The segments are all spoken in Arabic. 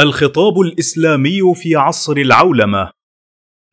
الخطاب الإسلامي في عصر العولمة.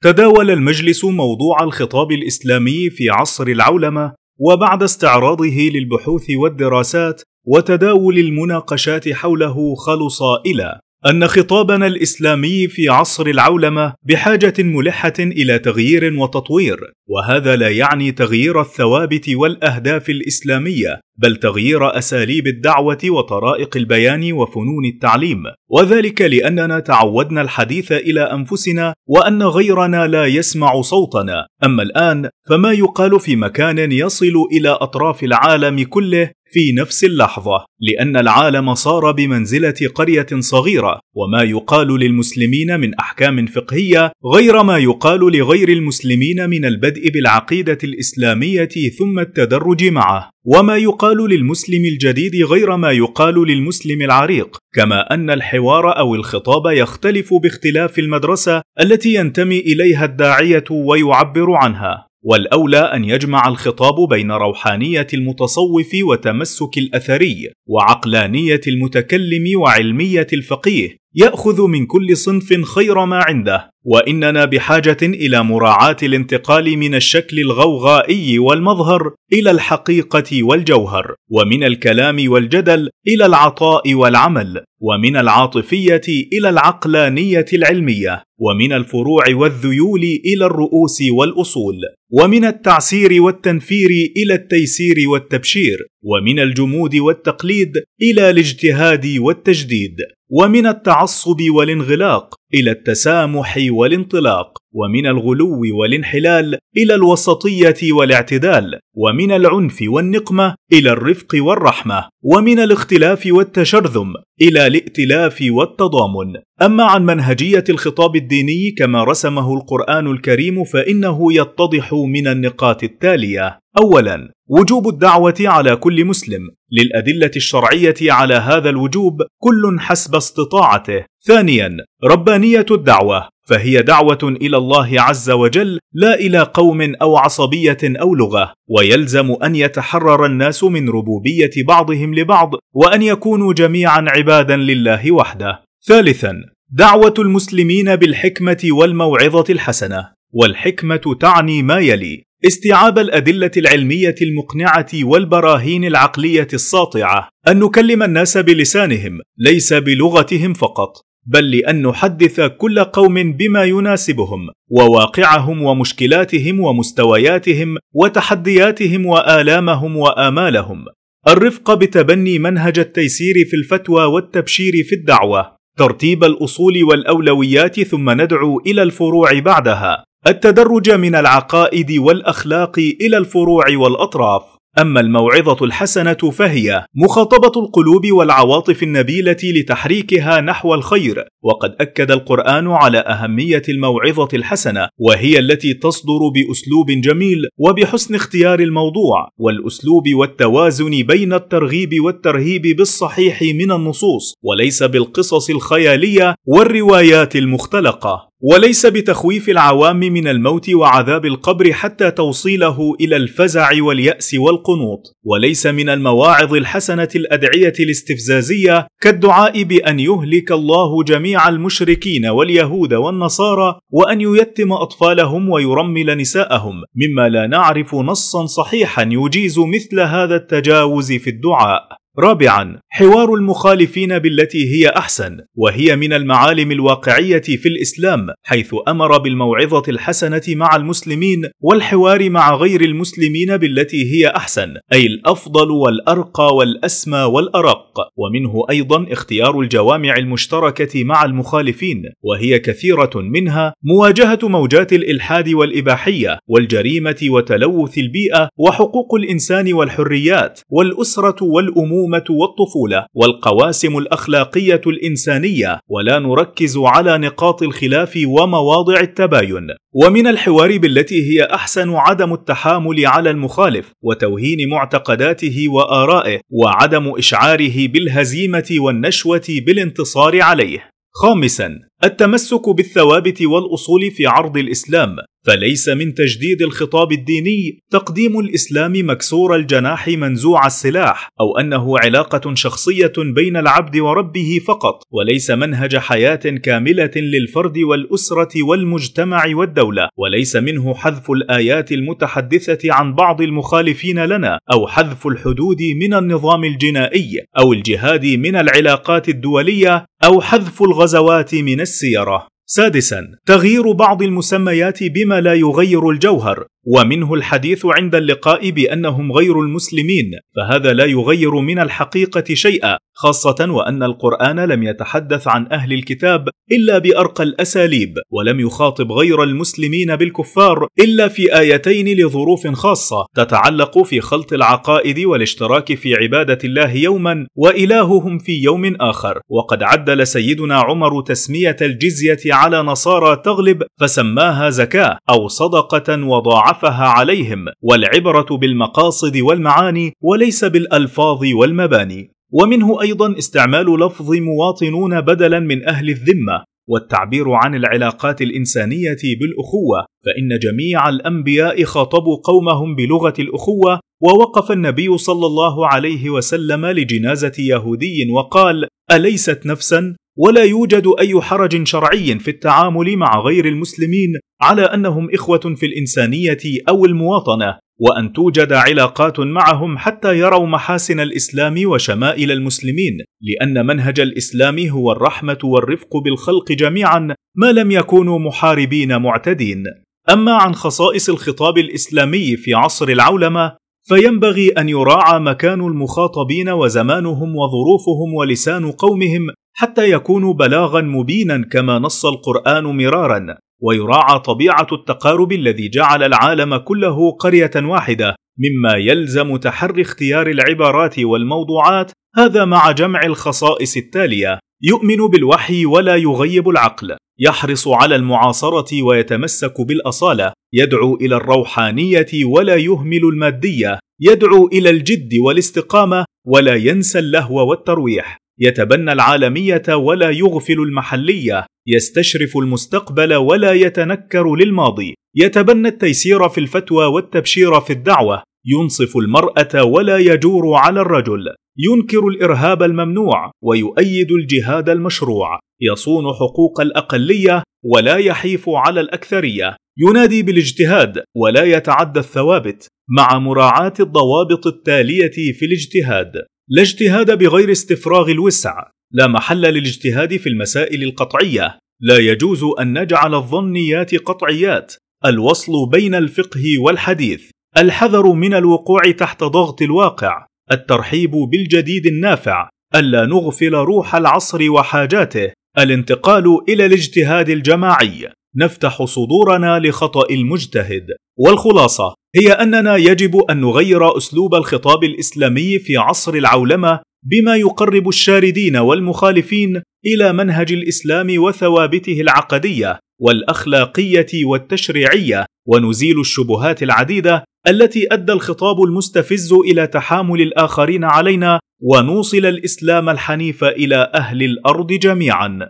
تداول المجلس موضوع الخطاب الإسلامي في عصر العولمة وبعد استعراضه للبحوث والدراسات وتداول المناقشات حوله خلص إلى أن خطابنا الإسلامي في عصر العولمة بحاجة ملحة إلى تغيير وتطوير، وهذا لا يعني تغيير الثوابت والأهداف الإسلامية، بل تغيير أساليب الدعوة وطرائق البيان وفنون التعليم، وذلك لأننا تعودنا الحديث إلى أنفسنا وأن غيرنا لا يسمع صوتنا، أما الآن فما يقال في مكان يصل إلى أطراف العالم كله في نفس اللحظة؟ لأن العالم صار بمنزلة قرية صغيرة. وما يقال للمسلمين من أحكام فقهية غير ما يقال لغير المسلمين من البدء بالعقيدة الإسلامية ثم التدرج معه. وما يقال للمسلم الجديد غير ما يقال للمسلم العريق كما أن الحوار أو الخطاب يختلف باختلاف المدرسة التي ينتمي إليها الداعية ويعبر عنها. والأولى أن يجمع الخطاب بين روحانية المتصوف وتمسك الأثري وعقلانية المتكلم وعلمية الفقيه يأخذ من كل صنف خير ما عنده وإننا بحاجة إلى مراعاة الانتقال من الشكل الغوغائي والمظهر إلى الحقيقة والجوهر ومن الكلام والجدل إلى العطاء والعمل ومن العاطفية إلى العقلانية العلمية ومن الفروع والذيول إلى الرؤوس والأصول ومن التعسير والتنفير إلى التيسير والتبشير ومن الجمود والتقليد إلى الاجتهاد والتجديد. ومن التعصب والانغلاق إلى التسامح والانطلاق ومن الغلو والانحلال إلى الوسطية والاعتدال ومن العنف والنقمة إلى الرفق والرحمة ومن الاختلاف والتشرذم إلى الائتلاف والتضامن. أما عن منهجية الخطاب الديني كما رسمه القرآن الكريم فإنه يتضح من النقاط التالية. اولا وجوب الدعوة على كل مسلم. للأدلة الشرعية على هذا الوجوب كل حسب استطاعته. ثانيا ربانية الدعوة. فهي دعوة إلى الله عز وجل لا إلى قوم أو عصبية أو لغة. ويلزم أن يتحرر الناس من ربوبية بعضهم لبعض وأن يكونوا جميعا عبادا لله وحده. ثالثا دعوة المسلمين بالحكمة والموعظة الحسنة. والحكمة تعني ما يلي. استيعاب الأدلة العلمية المقنعة والبراهين العقلية الساطعة. أن نكلم الناس بلسانهم ليس بلغتهم فقط بل لأن نحدث كل قوم بما يناسبهم وواقعهم ومشكلاتهم ومستوياتهم وتحدياتهم وآلامهم وآمالهم. الرفق بتبني منهج التيسير في الفتوى والتبشير في الدعوة. ترتيب الأصول والأولويات ثم ندعو إلى الفروع بعدها. التدرج من العقائد والأخلاق إلى الفروع والأطراف. أما الموعظة الحسنة فهي مخاطبة القلوب والعواطف النبيلة لتحريكها نحو الخير وقد أكد القرآن على أهمية الموعظة الحسنة وهي التي تصدر بأسلوب جميل وبحسن اختيار الموضوع والأسلوب والتوازن بين الترغيب والترهيب بالصحيح من النصوص وليس بالقصص الخيالية والروايات المختلقة. وليس بتخويف العوام من الموت وعذاب القبر حتى توصيله إلى الفزع واليأس والقنوط. وليس من المواعظ الحسنة الأدعية الاستفزازية كالدعاء بأن يهلك الله جميع المشركين واليهود والنصارى وأن ييتم أطفالهم ويرمل نساءهم مما لا نعرف نصا صحيحا يجيز مثل هذا التجاوز في الدعاء. رابعا حوار المخالفين بالتي هي أحسن وهي من المعالم الواقعية في الإسلام حيث أمر بالموعظة الحسنة مع المسلمين والحوار مع غير المسلمين بالتي هي أحسن أي الأفضل والأرقى والأسمى والأرق. ومنه أيضا اختيار الجوامع المشتركة مع المخالفين وهي كثيرة منها مواجهة موجات الإلحاد والإباحية والجريمة وتلوث البيئة وحقوق الإنسان والحريات والأسرة والأمور الامومه والطفولة والقواسم الأخلاقية الإنسانية ولا نركز على نقاط الخلاف ومواضع التباين. ومن الحوار بالتي هي أحسن عدم التحامل على المخالف وتوهين معتقداته وآرائه وعدم إشعاره بالهزيمة والنشوة بالانتصار عليه. خامسا التمسك بالثوابت والأصول في عرض الإسلام فليس من تجديد الخطاب الديني تقديم الإسلام مكسور الجناح منزوع السلاح أو أنه علاقة شخصية بين العبد وربه فقط وليس منهج حياة كاملة للفرد والأسرة والمجتمع والدولة وليس منه حذف الآيات المتحدثة عن بعض المخالفين لنا أو حذف الحدود من النظام الجنائي أو الجهاد من العلاقات الدولية أو حذف الغزوات من السيرة. سادسا تغيير بعض المسميات بما لا يغير الجوهر. ومنه الحديث عند اللقاء بأنهم غير المسلمين فهذا لا يغير من الحقيقة شيئا خاصة وأن القرآن لم يتحدث عن أهل الكتاب إلا بأرقى الأساليب ولم يخاطب غير المسلمين بالكفار إلا في آيتين لظروف خاصة تتعلق في خلط العقائد والاشتراك في عبادة الله يوما وإلههم في يوم آخر. وقد عدل سيدنا عمر تسمية الجزية على نصارى تغلب فسماها زكاة أو صدقة وضاعفه ضعفها عليهم والعبرة بالمقاصد والمعاني وليس بالألفاظ والمباني. ومنه أيضا استعمال لفظ مواطنون بدلا من أهل الذمة والتعبير عن العلاقات الإنسانية بالأخوة. فإن جميع الأنبياء خاطبوا قومهم بلغة الأخوة ووقف النبي صلى الله عليه وسلم لجنازة يهودي وقال أليست نفسا؟ ولا يوجد أي حرج شرعي في التعامل مع غير المسلمين على أنهم إخوة في الإنسانية أو المواطنة وأن توجد علاقات معهم حتى يروا محاسن الإسلام وشمائل المسلمين لأن منهج الإسلام هو الرحمة والرفق بالخلق جميعا ما لم يكونوا محاربين معتدين. أما عن خصائص الخطاب الإسلامي في عصر العولمة فينبغي أن يراعى مكان المخاطبين وزمانهم وظروفهم ولسان قومهم حتى يكونوا بلاغا مبينا كما نص القرآن مرارا ويراعى طبيعة التقارب الذي جعل العالم كله قرية واحدة مما يلزم تحري اختيار العبارات والموضوعات هذا مع جمع الخصائص التالية. يؤمن بالوحي ولا يغيب العقل. يحرص على المعاصرة ويتمسك بالأصالة. يدعو إلى الروحانية ولا يهمل المادية. يدعو إلى الجد والاستقامة ولا ينسى اللهو والترويح. يتبنى العالمية ولا يغفل المحلية. يستشرف المستقبل ولا يتنكر للماضي. يتبنى التيسير في الفتوى والتبشير في الدعوة. ينصف المرأة ولا يجور على الرجل. ينكر الإرهاب الممنوع ويؤيد الجهاد المشروع. يصون حقوق الأقلية ولا يحيف على الأكثرية. ينادي بالاجتهاد ولا يتعدى الثوابت مع مراعاة الضوابط التالية في الاجتهاد. لا اجتهاد بغير استفراغ الوسع. لا محل للاجتهاد في المسائل القطعية. لا يجوز أن نجعل الظنيات قطعيات. الوصل بين الفقه والحديث. الحذر من الوقوع تحت ضغط الواقع. الترحيب بالجديد النافع ألا نغفل روح العصر وحاجاته الانتقال إلى الاجتهاد الجماعي. نفتح صدورنا لخطأ المجتهد. والخلاصة هي أننا يجب أن نغير أسلوب الخطاب الإسلامي في عصر العولمة بما يقرب الشاردين والمخالفين إلى منهج الإسلام وثوابته العقدية والأخلاقية والتشريعية ونزيل الشبهات العديدة التي أدى الخطاب المستفز إلى تحامل الآخرين علينا ونوصل الإسلام الحنيف إلى أهل الأرض جميعا.